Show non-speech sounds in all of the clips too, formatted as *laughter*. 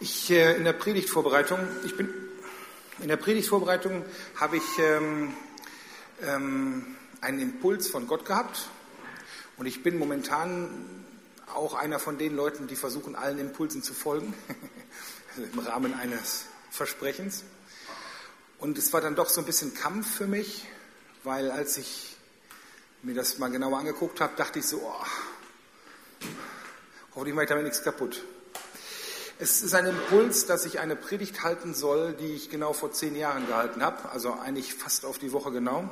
Ich äh, in der Predigtvorbereitung, ich bin in der Predigtvorbereitung habe ich ähm, ähm, einen Impuls von Gott gehabt und ich bin momentan auch einer von den Leuten, die versuchen, allen Impulsen zu folgen, *laughs* also im Rahmen eines Versprechens. Und es war dann doch so ein bisschen Kampf für mich, weil als ich mir das mal genauer angeguckt habe, dachte ich so, oh, hoffentlich mache ich damit nichts kaputt. Es ist ein Impuls, dass ich eine Predigt halten soll, die ich genau vor zehn Jahren gehalten habe, also eigentlich fast auf die Woche genau.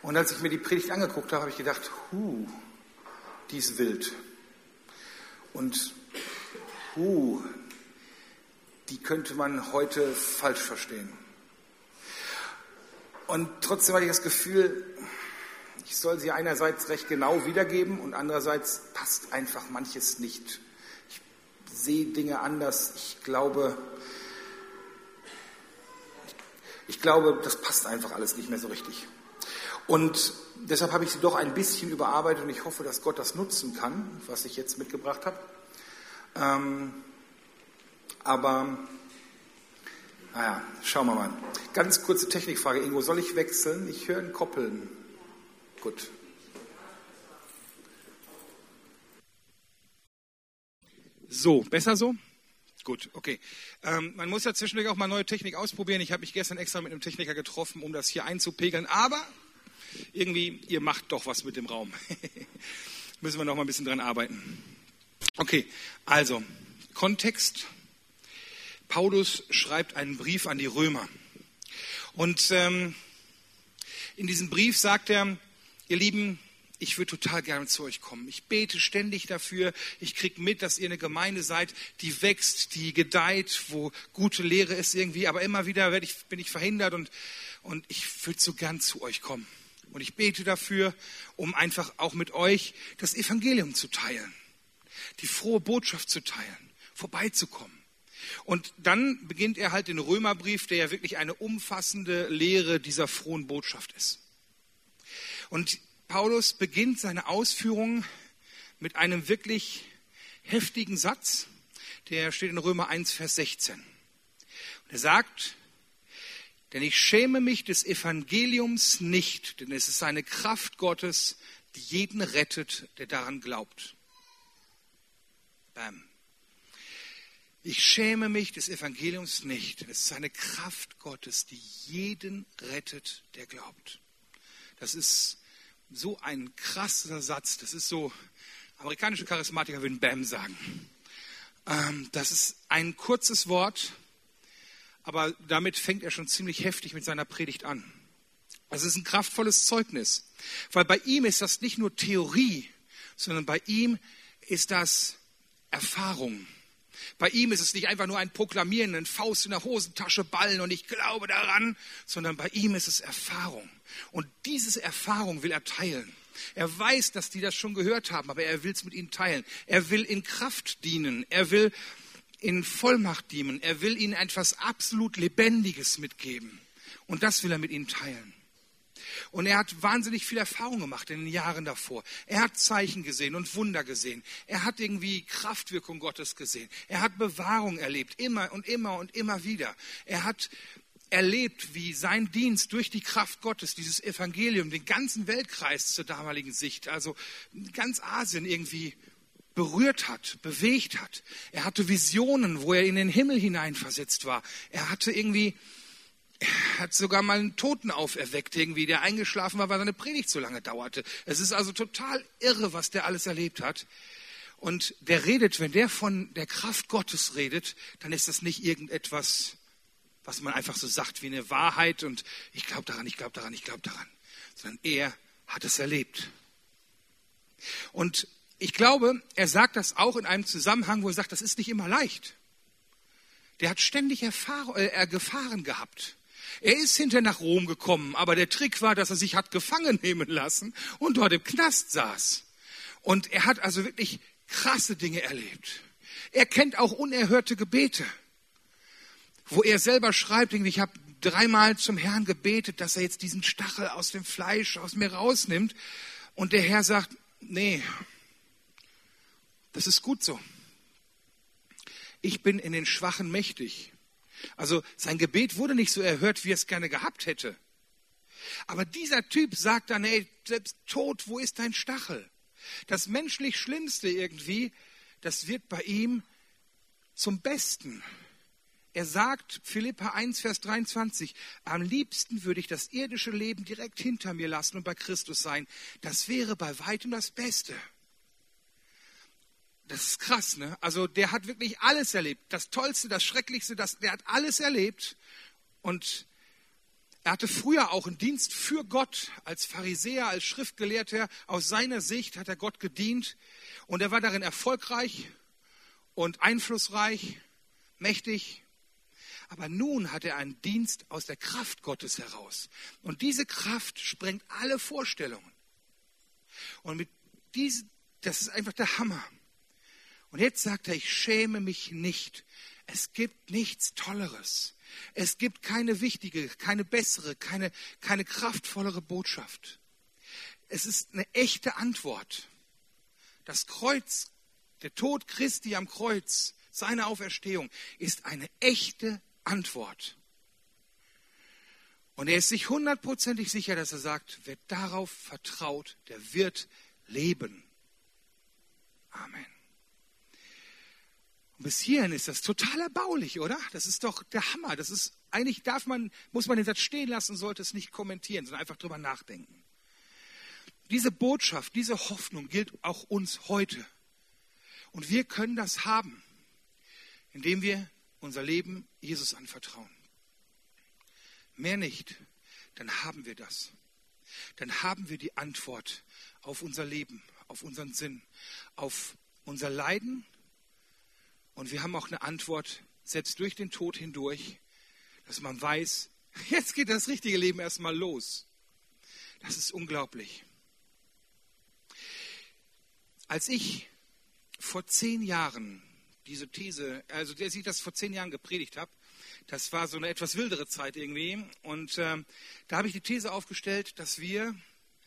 Und als ich mir die Predigt angeguckt habe, habe ich gedacht, hu, die ist wild. Und hu, die könnte man heute falsch verstehen. Und trotzdem hatte ich das Gefühl, ich soll sie einerseits recht genau wiedergeben und andererseits passt einfach manches nicht sehe Dinge anders. Ich glaube, ich glaube, das passt einfach alles nicht mehr so richtig. Und deshalb habe ich sie doch ein bisschen überarbeitet und ich hoffe, dass Gott das nutzen kann, was ich jetzt mitgebracht habe. Ähm, aber, naja, schauen wir mal. Ganz kurze Technikfrage. Ingo, soll ich wechseln? Ich höre ein Koppeln. Gut. So, besser so? Gut, okay. Ähm, man muss ja zwischendurch auch mal neue Technik ausprobieren. Ich habe mich gestern extra mit einem Techniker getroffen, um das hier einzupegeln. Aber irgendwie, ihr macht doch was mit dem Raum. *laughs* Müssen wir noch mal ein bisschen dran arbeiten. Okay, also Kontext. Paulus schreibt einen Brief an die Römer. Und ähm, in diesem Brief sagt er, ihr Lieben, ich würde total gerne zu euch kommen. Ich bete ständig dafür. Ich kriege mit, dass ihr eine Gemeinde seid, die wächst, die gedeiht, wo gute Lehre ist irgendwie. Aber immer wieder ich, bin ich verhindert und, und ich würde so gern zu euch kommen. Und ich bete dafür, um einfach auch mit euch das Evangelium zu teilen, die frohe Botschaft zu teilen, vorbeizukommen. Und dann beginnt er halt den Römerbrief, der ja wirklich eine umfassende Lehre dieser frohen Botschaft ist. Und Paulus beginnt seine Ausführungen mit einem wirklich heftigen Satz, der steht in Römer 1, Vers 16. Und er sagt, denn ich schäme mich des Evangeliums nicht, denn es ist eine Kraft Gottes, die jeden rettet, der daran glaubt. Bam. Ich schäme mich des Evangeliums nicht, denn es ist eine Kraft Gottes, die jeden rettet, der glaubt. Das ist so ein krasser Satz. Das ist so, amerikanische Charismatiker würden Bam sagen. Ähm, das ist ein kurzes Wort, aber damit fängt er schon ziemlich heftig mit seiner Predigt an. Das ist ein kraftvolles Zeugnis, weil bei ihm ist das nicht nur Theorie, sondern bei ihm ist das Erfahrung. Bei ihm ist es nicht einfach nur ein Proklamieren, ein Faust in der Hosentasche ballen und ich glaube daran, sondern bei ihm ist es Erfahrung. Und diese Erfahrung will er teilen. Er weiß, dass die das schon gehört haben, aber er will es mit ihnen teilen. Er will in Kraft dienen. Er will in Vollmacht dienen. Er will ihnen etwas absolut Lebendiges mitgeben. Und das will er mit ihnen teilen. Und er hat wahnsinnig viel Erfahrung gemacht in den Jahren davor. Er hat Zeichen gesehen und Wunder gesehen. Er hat irgendwie Kraftwirkung Gottes gesehen. Er hat Bewahrung erlebt, immer und immer und immer wieder. Er hat erlebt, wie sein Dienst durch die Kraft Gottes, dieses Evangelium, den ganzen Weltkreis zur damaligen Sicht, also ganz Asien irgendwie berührt hat, bewegt hat. Er hatte Visionen, wo er in den Himmel hineinversetzt war. Er hatte irgendwie hat sogar mal einen Toten auferweckt, irgendwie, der eingeschlafen war, weil seine Predigt so lange dauerte. Es ist also total irre, was der alles erlebt hat. Und der redet, wenn der von der Kraft Gottes redet, dann ist das nicht irgendetwas, was man einfach so sagt wie eine Wahrheit und ich glaube daran, ich glaube daran, ich glaube daran, sondern er hat es erlebt. Und ich glaube, er sagt das auch in einem Zusammenhang, wo er sagt, das ist nicht immer leicht. Der hat ständig Erfahrung, äh, Gefahren gehabt. Er ist hinter nach Rom gekommen, aber der Trick war, dass er sich hat gefangen nehmen lassen und dort im Knast saß. Und er hat also wirklich krasse Dinge erlebt. Er kennt auch unerhörte Gebete, wo er selber schreibt, ich habe dreimal zum Herrn gebetet, dass er jetzt diesen Stachel aus dem Fleisch aus mir rausnimmt. Und der Herr sagt, nee, das ist gut so. ich bin in den Schwachen mächtig. Also sein Gebet wurde nicht so erhört, wie er es gerne gehabt hätte. Aber dieser Typ sagt dann, ey, selbst Tod, wo ist dein Stachel? Das menschlich Schlimmste irgendwie, das wird bei ihm zum Besten. Er sagt, Philippa 1, Vers 23, am liebsten würde ich das irdische Leben direkt hinter mir lassen und bei Christus sein. Das wäre bei weitem das Beste. Das ist krass, ne? Also der hat wirklich alles erlebt. Das Tollste, das Schrecklichste, das, der hat alles erlebt. Und er hatte früher auch einen Dienst für Gott als Pharisäer, als Schriftgelehrter. Aus seiner Sicht hat er Gott gedient. Und er war darin erfolgreich und einflussreich, mächtig. Aber nun hat er einen Dienst aus der Kraft Gottes heraus. Und diese Kraft sprengt alle Vorstellungen. Und mit diesem, das ist einfach der Hammer. Und jetzt sagt er, ich schäme mich nicht. Es gibt nichts Tolleres. Es gibt keine wichtige, keine bessere, keine, keine kraftvollere Botschaft. Es ist eine echte Antwort. Das Kreuz, der Tod Christi am Kreuz, seine Auferstehung, ist eine echte Antwort. Und er ist sich hundertprozentig sicher, dass er sagt, wer darauf vertraut, der wird leben. Amen. Und bis hierhin ist das total erbaulich, oder? Das ist doch der Hammer. Das ist, eigentlich darf man, muss man den Satz stehen lassen, sollte es nicht kommentieren, sondern einfach drüber nachdenken. Diese Botschaft, diese Hoffnung gilt auch uns heute. Und wir können das haben, indem wir unser Leben Jesus anvertrauen. Mehr nicht, dann haben wir das. Dann haben wir die Antwort auf unser Leben, auf unseren Sinn, auf unser Leiden und wir haben auch eine Antwort, selbst durch den Tod hindurch, dass man weiß, *laughs* jetzt geht das richtige Leben erstmal los. Das ist unglaublich. Als ich vor zehn Jahren diese These, also der ich das vor zehn Jahren gepredigt habe, das war so eine etwas wildere Zeit irgendwie. Und äh, da habe ich die These aufgestellt, dass wir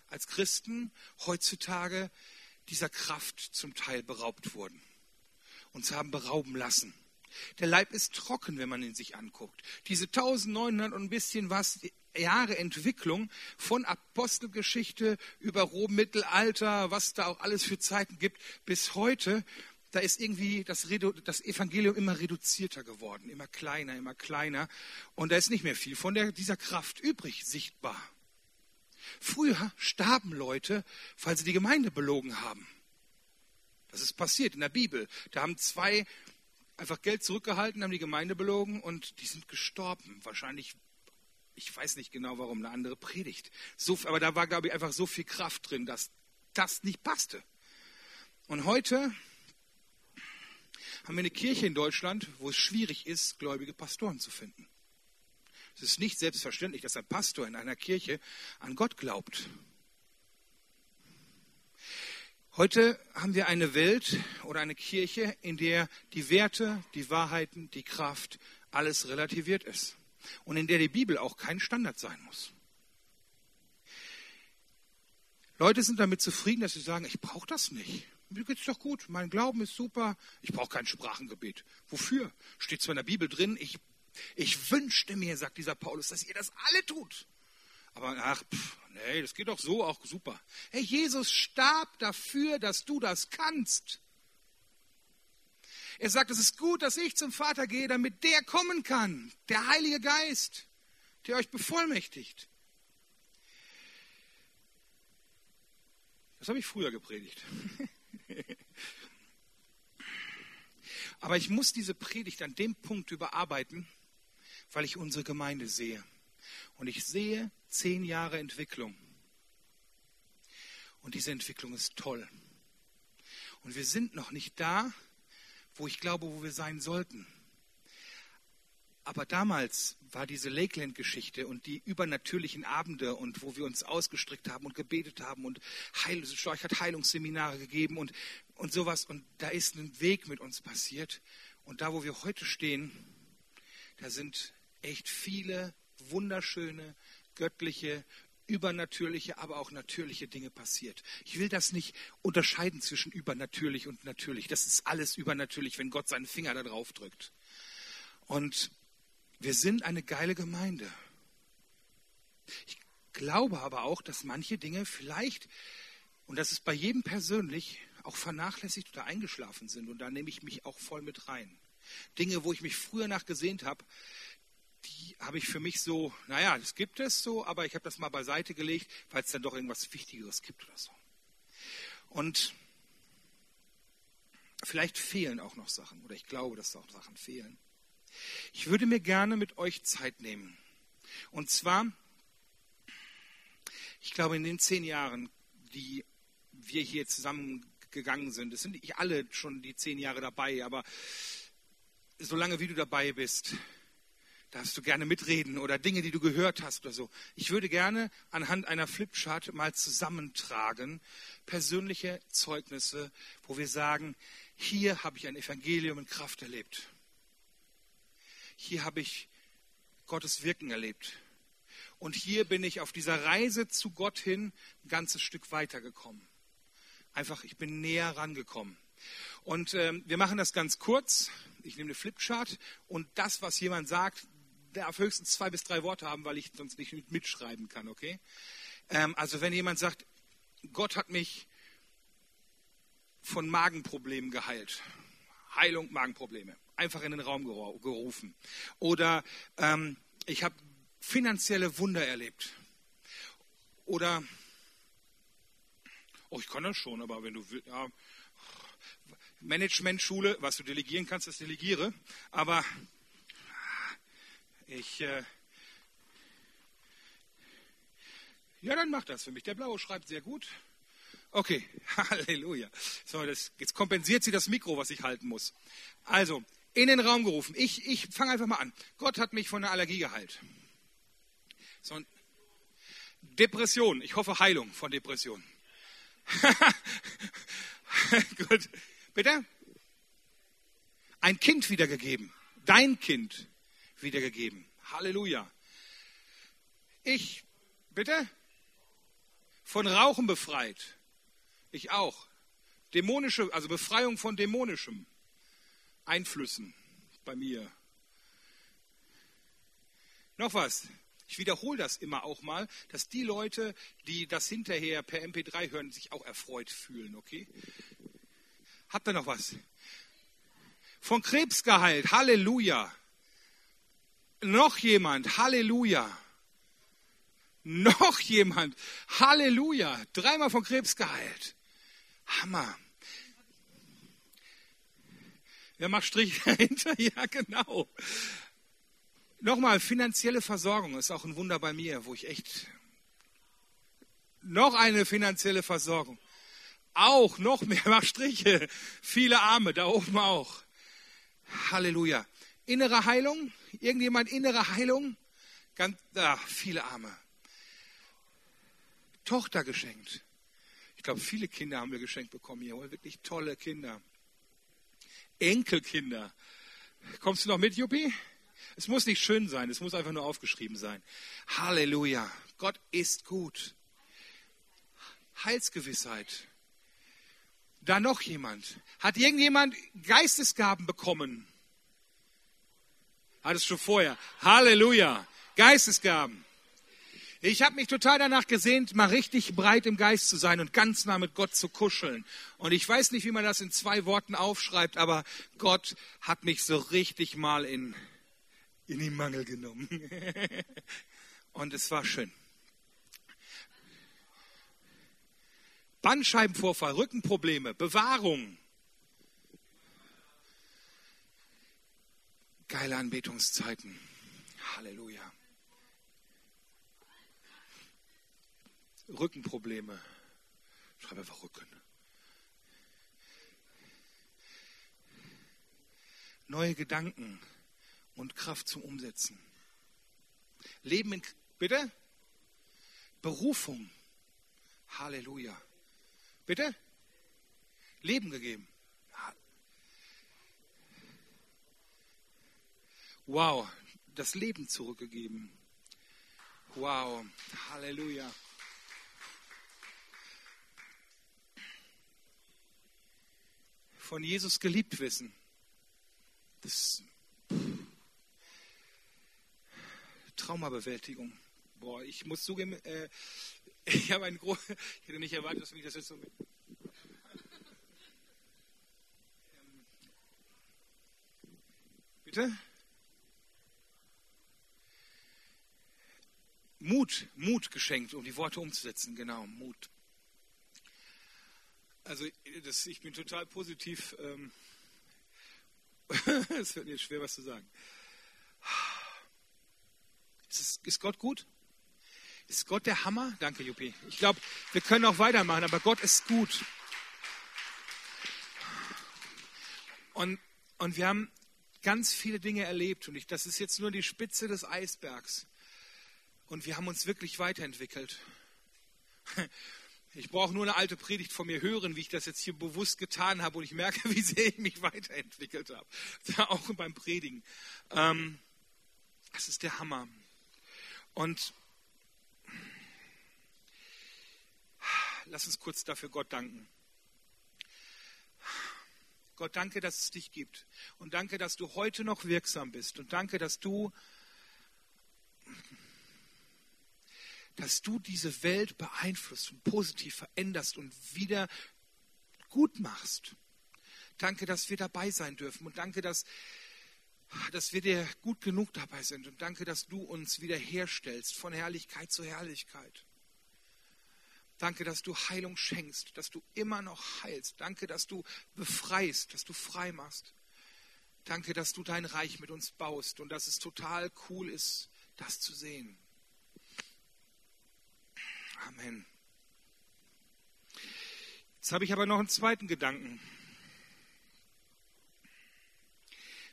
als Christen heutzutage dieser Kraft zum Teil beraubt wurden uns haben berauben lassen. Der Leib ist trocken, wenn man ihn sich anguckt. Diese 1900 und ein bisschen was Jahre Entwicklung von Apostelgeschichte über Rom-Mittelalter, was da auch alles für Zeiten gibt, bis heute, da ist irgendwie das, das, Evangelium immer reduzierter geworden, immer kleiner, immer kleiner. Und da ist nicht mehr viel von der, dieser Kraft übrig, sichtbar. Früher starben Leute, weil sie die Gemeinde belogen haben. Das ist passiert in der Bibel. Da haben zwei einfach Geld zurückgehalten, haben die Gemeinde belogen und die sind gestorben. Wahrscheinlich, ich weiß nicht genau warum, eine andere Predigt. So, aber da war, glaube ich, einfach so viel Kraft drin, dass das nicht passte. Und heute haben wir eine Kirche in Deutschland, wo es schwierig ist, gläubige Pastoren zu finden. Es ist nicht selbstverständlich, dass ein Pastor in einer Kirche an Gott glaubt. Heute haben wir eine Welt oder eine Kirche, in der die Werte, die Wahrheiten, die Kraft, alles relativiert ist. Und in der die Bibel auch kein Standard sein muss. Leute sind damit zufrieden, dass sie sagen, ich brauche das nicht. Mir geht's doch gut, mein Glauben ist super, ich brauche kein Sprachengebet. Wofür? Steht zwar in der Bibel drin, ich, ich wünschte mir, sagt dieser Paulus, dass ihr das alle tut. Aber ach, pff, nee, das geht doch so auch super. Hey, Jesus starb dafür, dass du das kannst. Er sagt, es ist gut, dass ich zum Vater gehe, damit der kommen kann, der Heilige Geist, der euch bevollmächtigt. Das habe ich früher gepredigt. *laughs* Aber ich muss diese Predigt an dem Punkt überarbeiten, weil ich unsere Gemeinde sehe. Und ich sehe zehn Jahre Entwicklung. Und diese Entwicklung ist toll. Und wir sind noch nicht da, wo ich glaube, wo wir sein sollten. Aber damals war diese Lakeland-Geschichte und die übernatürlichen Abende und wo wir uns ausgestreckt haben und gebetet haben und Heil, Storch hat Heilungsseminare gegeben und, und sowas. Und da ist ein Weg mit uns passiert. Und da, wo wir heute stehen, da sind echt viele wunderschöne, göttliche, übernatürliche, aber auch natürliche Dinge passiert. Ich will das nicht unterscheiden zwischen übernatürlich und natürlich. Das ist alles übernatürlich, wenn Gott seinen Finger da drauf drückt. Und wir sind eine geile Gemeinde. Ich glaube aber auch, dass manche Dinge vielleicht, und das ist bei jedem persönlich, auch vernachlässigt oder eingeschlafen sind. Und da nehme ich mich auch voll mit rein. Dinge, wo ich mich früher nachgesehnt habe, habe ich für mich so, naja, das gibt es so, aber ich habe das mal beiseite gelegt, weil es dann doch irgendwas Wichtigeres gibt oder so. Und vielleicht fehlen auch noch Sachen, oder ich glaube, dass da auch Sachen fehlen. Ich würde mir gerne mit euch Zeit nehmen. Und zwar, ich glaube, in den zehn Jahren, die wir hier zusammengegangen sind, es sind nicht alle schon die zehn Jahre dabei, aber solange wie du dabei bist, darfst du gerne mitreden oder Dinge, die du gehört hast oder so. Ich würde gerne anhand einer Flipchart mal zusammentragen, persönliche Zeugnisse, wo wir sagen, hier habe ich ein Evangelium in Kraft erlebt. Hier habe ich Gottes Wirken erlebt. Und hier bin ich auf dieser Reise zu Gott hin ein ganzes Stück weitergekommen. Einfach, ich bin näher rangekommen. Und ähm, wir machen das ganz kurz. Ich nehme eine Flipchart und das, was jemand sagt, darf höchstens zwei bis drei Worte haben, weil ich sonst nicht mitschreiben kann, okay? Ähm, also wenn jemand sagt, Gott hat mich von Magenproblemen geheilt. Heilung Magenprobleme. Einfach in den Raum gerufen. Oder ähm, ich habe finanzielle Wunder erlebt. Oder, oh, ich kann das schon, aber wenn du willst, ja, Management-Schule, was du delegieren kannst, das delegiere. Aber ich. Äh ja, dann mach das für mich. Der Blaue schreibt sehr gut. Okay, *laughs* Halleluja. So, das, jetzt kompensiert sie das Mikro, was ich halten muss. Also, in den Raum gerufen. Ich, ich fange einfach mal an. Gott hat mich von der Allergie geheilt. So, Depression. Ich hoffe Heilung von Depression. *laughs* gut. Bitte? Ein Kind wiedergegeben. Dein Kind wiedergegeben. Halleluja. Ich, bitte? Von Rauchen befreit. Ich auch. Dämonische, also Befreiung von dämonischem Einflüssen bei mir. Noch was. Ich wiederhole das immer auch mal, dass die Leute, die das hinterher per MP3 hören, sich auch erfreut fühlen, okay? Habt ihr noch was? Von Krebs geheilt. Halleluja. Noch jemand. Halleluja. Noch jemand. Halleluja. Dreimal von Krebs geheilt. Hammer. Wer macht Strich *laughs* dahinter? Ja, genau. Nochmal, finanzielle Versorgung ist auch ein Wunder bei mir, wo ich echt. Noch eine finanzielle Versorgung. Auch noch mehr, mach *laughs* Striche. Viele Arme, da oben auch. Halleluja. Innere Heilung? Irgendjemand innere Heilung? Ganz, ach, viele Arme. Tochter geschenkt. Ich glaube, viele Kinder haben wir geschenkt bekommen hier. Wirklich tolle Kinder. Enkelkinder. Kommst du noch mit, Juppie? Es muss nicht schön sein, es muss einfach nur aufgeschrieben sein. Halleluja. Gott ist gut. Heilsgewissheit. Da noch jemand. Hat irgendjemand Geistesgaben bekommen? Hat es schon vorher. Halleluja. Geistesgaben. Ich habe mich total danach gesehnt, mal richtig breit im Geist zu sein und ganz nah mit Gott zu kuscheln. Und ich weiß nicht, wie man das in zwei Worten aufschreibt, aber Gott hat mich so richtig mal in, in den Mangel genommen. *laughs* und es war schön. Bandscheibenvorfall, Rückenprobleme, Bewahrung. Geile Anbetungszeiten. Halleluja. Rückenprobleme. Schreib einfach Rücken. Neue Gedanken und Kraft zum Umsetzen. Leben in, bitte? Berufung. Halleluja. Bitte? Leben gegeben. Wow, das Leben zurückgegeben. Wow, Halleluja. Von Jesus geliebt wissen. Das Traumabewältigung. Boah, ich muss zugeben, äh, *laughs* ich habe einen Gro *laughs* ich hätte nicht erwartet, dass mich das jetzt so mit *laughs* ähm, Bitte? Mut, Mut geschenkt, um die Worte umzusetzen, genau, Mut. Also das, ich bin total positiv. Ähm, *laughs* es wird mir schwer, was zu sagen. Ist, ist Gott gut? Ist Gott der Hammer? Danke, Juppie. Ich glaube, wir können auch weitermachen, aber Gott ist gut. Und, und wir haben ganz viele Dinge erlebt und ich, das ist jetzt nur die Spitze des Eisbergs. Und wir haben uns wirklich weiterentwickelt. Ich brauche nur eine alte Predigt von mir hören, wie ich das jetzt hier bewusst getan habe und ich merke, wie sehr ich mich weiterentwickelt habe. Auch beim Predigen. Ähm, das ist der Hammer. Und lass uns kurz dafür Gott danken. Gott, danke, dass es dich gibt. Und danke, dass du heute noch wirksam bist. Und danke, dass du dass du diese Welt beeinflusst und positiv veränderst und wieder gut machst. Danke, dass wir dabei sein dürfen und danke, dass, dass wir dir gut genug dabei sind und danke, dass du uns wiederherstellst von Herrlichkeit zu Herrlichkeit. Danke, dass du Heilung schenkst, dass du immer noch heilst. Danke, dass du befreist, dass du frei machst. Danke, dass du dein Reich mit uns baust und dass es total cool ist, das zu sehen. Amen. Jetzt habe ich aber noch einen zweiten Gedanken.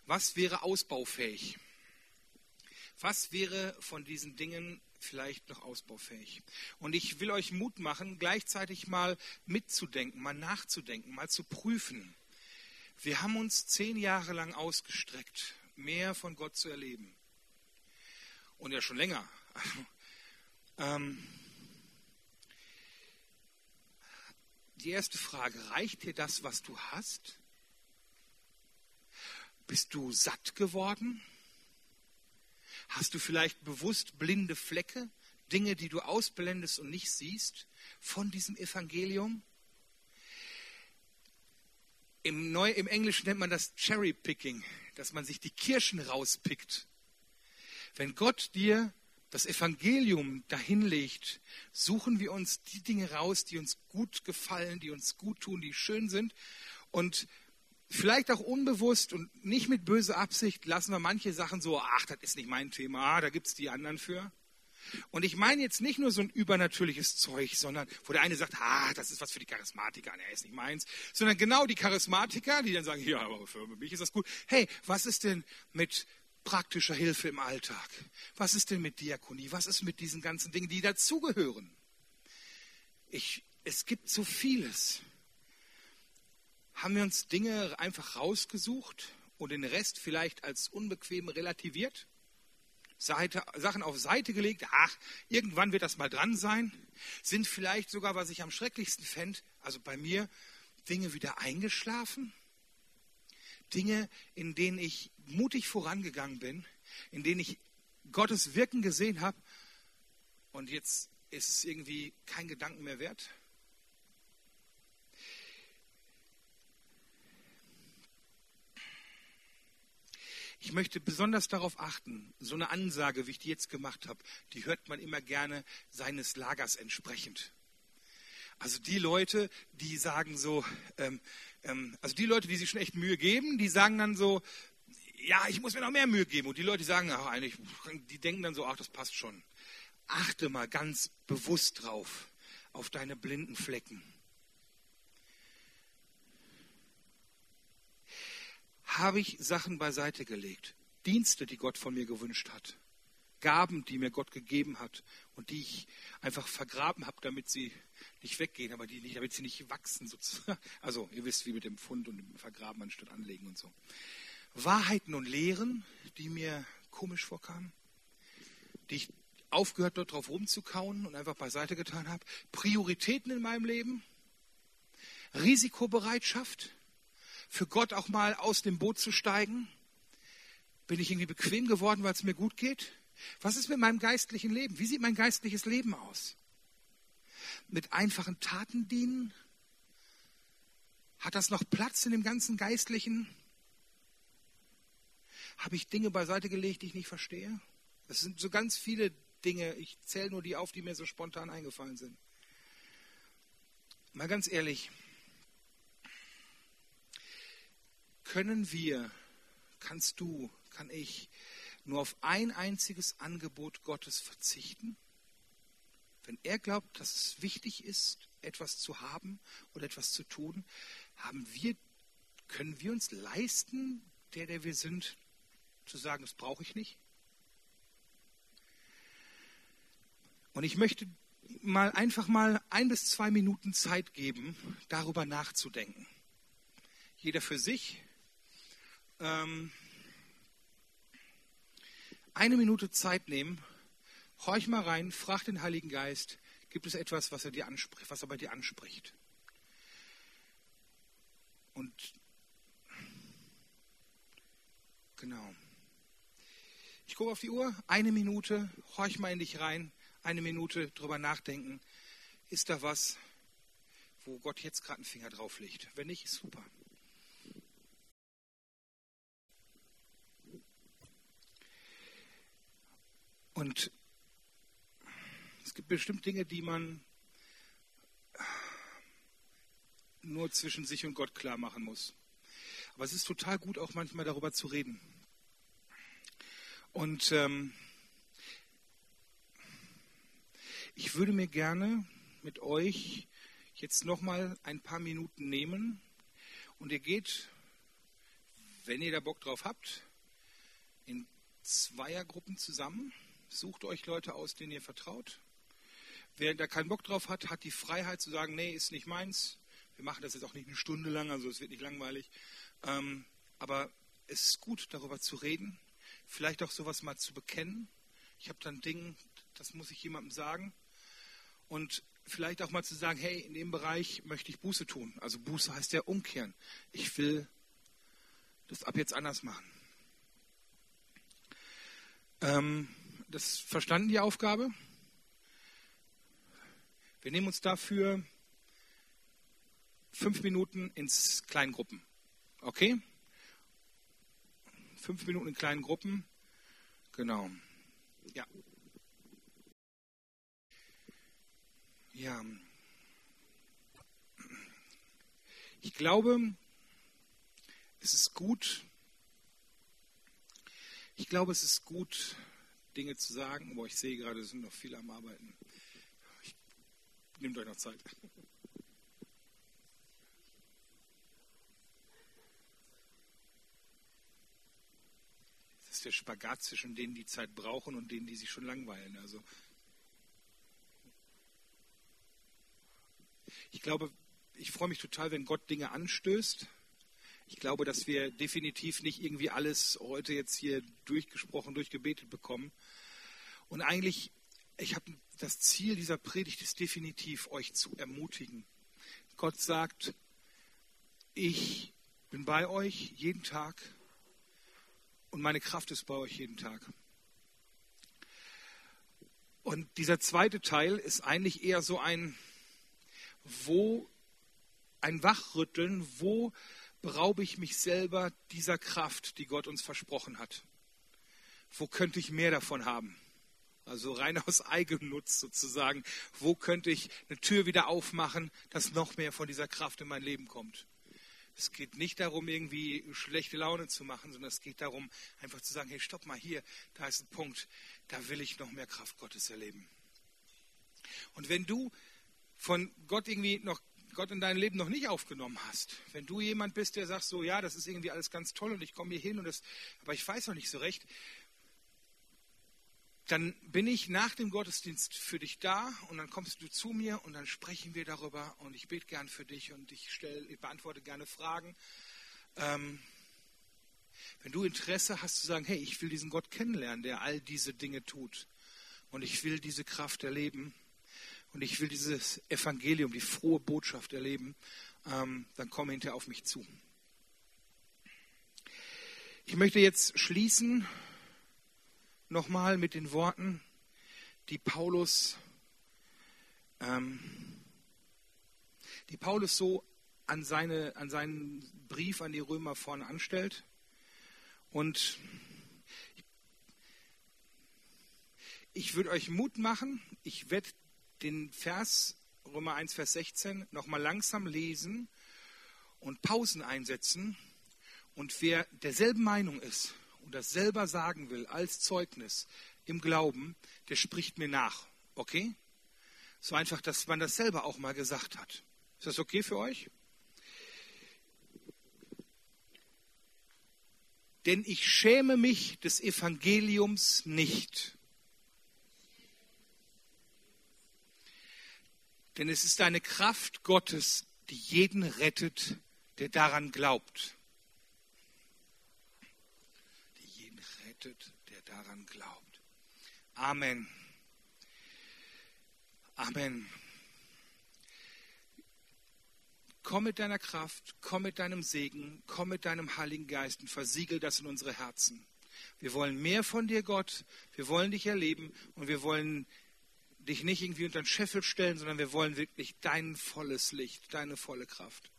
Was wäre ausbaufähig? Was wäre von diesen Dingen vielleicht noch ausbaufähig? Und ich will euch Mut machen, gleichzeitig mal mitzudenken, mal nachzudenken, mal zu prüfen. Wir haben uns zehn Jahre lang ausgestreckt, mehr von Gott zu erleben. Und ja schon länger. *laughs* ähm, die erste Frage, reicht dir das, was du hast? Bist du satt geworden? Hast du vielleicht bewusst blinde Flecke, Dinge, die du ausblendest und nicht siehst von diesem Evangelium? Im, Neu Im Englischen nennt man das Cherry Picking, dass man sich die Kirschen rauspickt. Wenn Gott dir das Evangelium dahinlegt, suchen wir uns die Dinge raus, die uns gut gefallen, die uns gut tun, die schön sind. Und vielleicht auch unbewusst und nicht mit böser Absicht lassen wir manche Sachen so, ach, das ist nicht mein Thema, ah, da gibt es die anderen für. Und ich meine jetzt nicht nur so ein übernatürliches Zeug, sondern wo der eine sagt, ah, das ist was für die Charismatiker, nee, ist nicht meins, sondern genau die Charismatiker, die dann sagen, ja, aber für mich ist das gut. Hey, was ist denn mit praktischer Hilfe im Alltag? Was ist denn mit Diakonie? Was ist mit diesen ganzen Dingen, die dazugehören? Ich, es gibt so vieles. Haben wir uns Dinge einfach rausgesucht und den Rest vielleicht als unbequem relativiert? Seite, Sachen auf Seite gelegt, ach, irgendwann wird das mal dran sein, sind vielleicht sogar, was ich am schrecklichsten fände, also bei mir, Dinge wieder eingeschlafen, Dinge, in denen ich mutig vorangegangen bin, in denen ich Gottes Wirken gesehen habe und jetzt ist es irgendwie kein Gedanken mehr wert? Ich möchte besonders darauf achten, so eine Ansage, wie ich die jetzt gemacht habe, die hört man immer gerne seines Lagers entsprechend. Also die Leute, die sagen so, ähm, ähm, also die Leute, die sich schon echt Mühe geben, die sagen dann so, ja, ich muss mir noch mehr Mühe geben. Und die Leute, die sagen, ach, eigentlich, die denken dann so, ach, das passt schon. Achte mal ganz bewusst drauf, auf deine blinden Flecken. Habe ich Sachen beiseite gelegt, Dienste, die Gott von mir gewünscht hat, Gaben, die mir Gott gegeben hat und die ich einfach vergraben habe, damit sie nicht weggehen, aber die nicht, damit sie nicht wachsen. Sozusagen. *laughs* Also ihr wisst, wie mit dem Fund und dem Vergraben anstatt anlegen und so. Wahrheiten und Lehren, die mir komisch vorkamen, die ich aufgehört, dort drauf rumzukauen und einfach beiseite getan habe. Prioritäten in meinem Leben, Risikobereitschaft, für Gott auch mal aus dem Boot zu steigen. Bin ich irgendwie bequem geworden, weil es mir gut geht? Was ist mit meinem geistlichen Leben? Wie sieht mein geistliches Leben aus? Mit einfachen Taten dienen? Hat das noch Platz in dem ganzen Geistlichen? Habe ich Dinge beiseite gelegt, die ich nicht verstehe? Es sind so ganz viele Dinge, ich zähle nur die auf, die mir so spontan eingefallen sind. Mal ganz ehrlich, können wir, kannst du, kann ich nur auf ein einziges Angebot Gottes verzichten? Wenn er glaubt, dass es wichtig ist, etwas zu haben oder etwas zu tun, haben wir, können wir uns leisten, der, der wir sind, zu sagen, das brauche ich nicht? Und ich möchte mal einfach mal ein bis zwei Minuten Zeit geben, darüber nachzudenken. Jeder für sich. Ähm, eine Minute Zeit nehmen, horch mal rein, frag den Heiligen Geist, gibt es etwas, was er dir anspricht, was er bei dir anspricht? Und genau. Ich gucke auf die Uhr, eine Minute, horch mal in dich rein, eine Minute drüber nachdenken. Ist da was, wo Gott jetzt gerade einen Finger drauf legt? Wenn nicht, ist super. Und es gibt bestimmt Dinge, die man nur zwischen sich und Gott klar machen muss. Aber es ist total gut, auch manchmal darüber zu reden. Und ähm, ich würde mir gerne mit euch jetzt nochmal ein paar Minuten nehmen und ihr geht, wenn ihr da Bock drauf habt, in Zweiergruppen zusammen. Sucht euch Leute aus, denen ihr vertraut. Wer da keinen Bock drauf hat, hat die Freiheit zu sagen, nee, ist nicht meins. Wir machen das jetzt auch nicht eine Stunde lang, also es wird nicht langweilig. Ähm, aber es ist gut, darüber zu reden, vielleicht auch sowas mal zu bekennen. Ich habe dann Dinge, das muss ich jemandem sagen und vielleicht auch mal zu sagen, hey, in dem Bereich möchte ich Buße tun. Also Buße heißt ja umkehren. Ich will das ab jetzt anders machen. Ähm, das verstanden die Aufgabe? Wir nehmen uns dafür fünf Minuten ins Kleingruppen. Okay? Fünf Minuten in kleinen Gruppen. Genau. Ja. Ja. Ich glaube, es ist gut, ich glaube, es ist gut, Dinge zu sagen, aber ich sehe gerade, es sind noch viele am Arbeiten. Ich, nehmt euch noch Zeit. Das ist der Spagat zwischen denen, die Zeit brauchen und denen, die sich schon langweilen. Also Ich glaube, ich freue mich total, wenn Gott Dinge anstößt. Ich glaube, dass wir definitiv nicht irgendwie alles heute jetzt hier durchgesprochen, durchgebetet bekommen. Und eigentlich, ich habe das Ziel dieser Predigt ist definitiv, euch zu ermutigen. Gott sagt, ich bin bei euch jeden Tag und meine Kraft ist bei euch jeden Tag. Und dieser zweite Teil ist eigentlich eher so ein, wo ein Wachrütteln, wo beraube ich mich selber dieser Kraft, die Gott uns versprochen hat? Wo könnte ich mehr davon haben? Also rein *laughs* aus Eigennutz sozusagen. Wo könnte ich eine Tür wieder aufmachen, dass noch mehr von dieser Kraft in mein Leben kommt? Es geht nicht darum, irgendwie schlechte Laune zu machen, sondern es geht darum, einfach zu sagen, hey, stopp mal hier, da ist ein Punkt, da will ich noch mehr Kraft Gottes erleben. Und wenn du von Gott irgendwie noch Gott in dein Leben noch nicht aufgenommen hast, wenn du jemand bist, der sagt so, ja, das ist irgendwie alles ganz toll und ich komme hier hin und das, aber ich weiß noch nicht so recht, dann bin ich nach dem Gottesdienst für dich da und dann kommst du zu mir und dann sprechen wir darüber und ich bete gern für dich und ich, stell, ich beantworte gerne Fragen. Ähm, wenn du Interesse hast zu sagen, hey, ich will diesen Gott kennenlernen, der all diese Dinge tut, und ich will diese Kraft erleben und ich will dieses Evangelium, die frohe Botschaft erleben, ähm, dann komm hinterher auf mich zu. Ich möchte jetzt schließen nochmal mit den Worten, die Paulus, ähm, die Paulus so an, seine, an seinen Brief an die Römer vorne anstellt. Und ich würde euch Mut machen, ich werde den Vers Römer 1, Vers 16 nochmal langsam lesen und Pausen einsetzen. Und wer derselben Meinung ist und das selber sagen will als Zeugnis im Glauben, der spricht mir nach. Okay? So einfach, dass man das selber auch mal gesagt hat. Ist das okay für euch? Denn ich schäme mich des Evangeliums nicht. Denn es ist eine Kraft Gottes, die jeden rettet, der daran glaubt. Die jeden rettet, der daran glaubt. Amen. Amen. Komm mit deiner Kraft, komm mit deinem Segen, komm mit deinem Heiligen Geist und versiegel das in unsere Herzen. Wir wollen mehr von dir, Gott. Wir wollen dich erleben und wir wollen dich nicht irgendwie unter den Scheffel stellen, sondern wir wollen wirklich dein volles Licht, deine volle Kraft.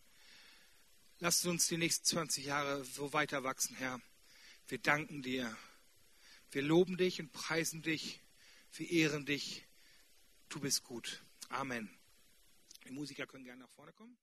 Lass uns die nächsten 20 Jahre so weiter wachsen, Herr. Wir danken dir. Wir loben dich und preisen dich. Wir ehren dich. Du bist gut. Amen. Die Musiker können gerne nach vorne kommen.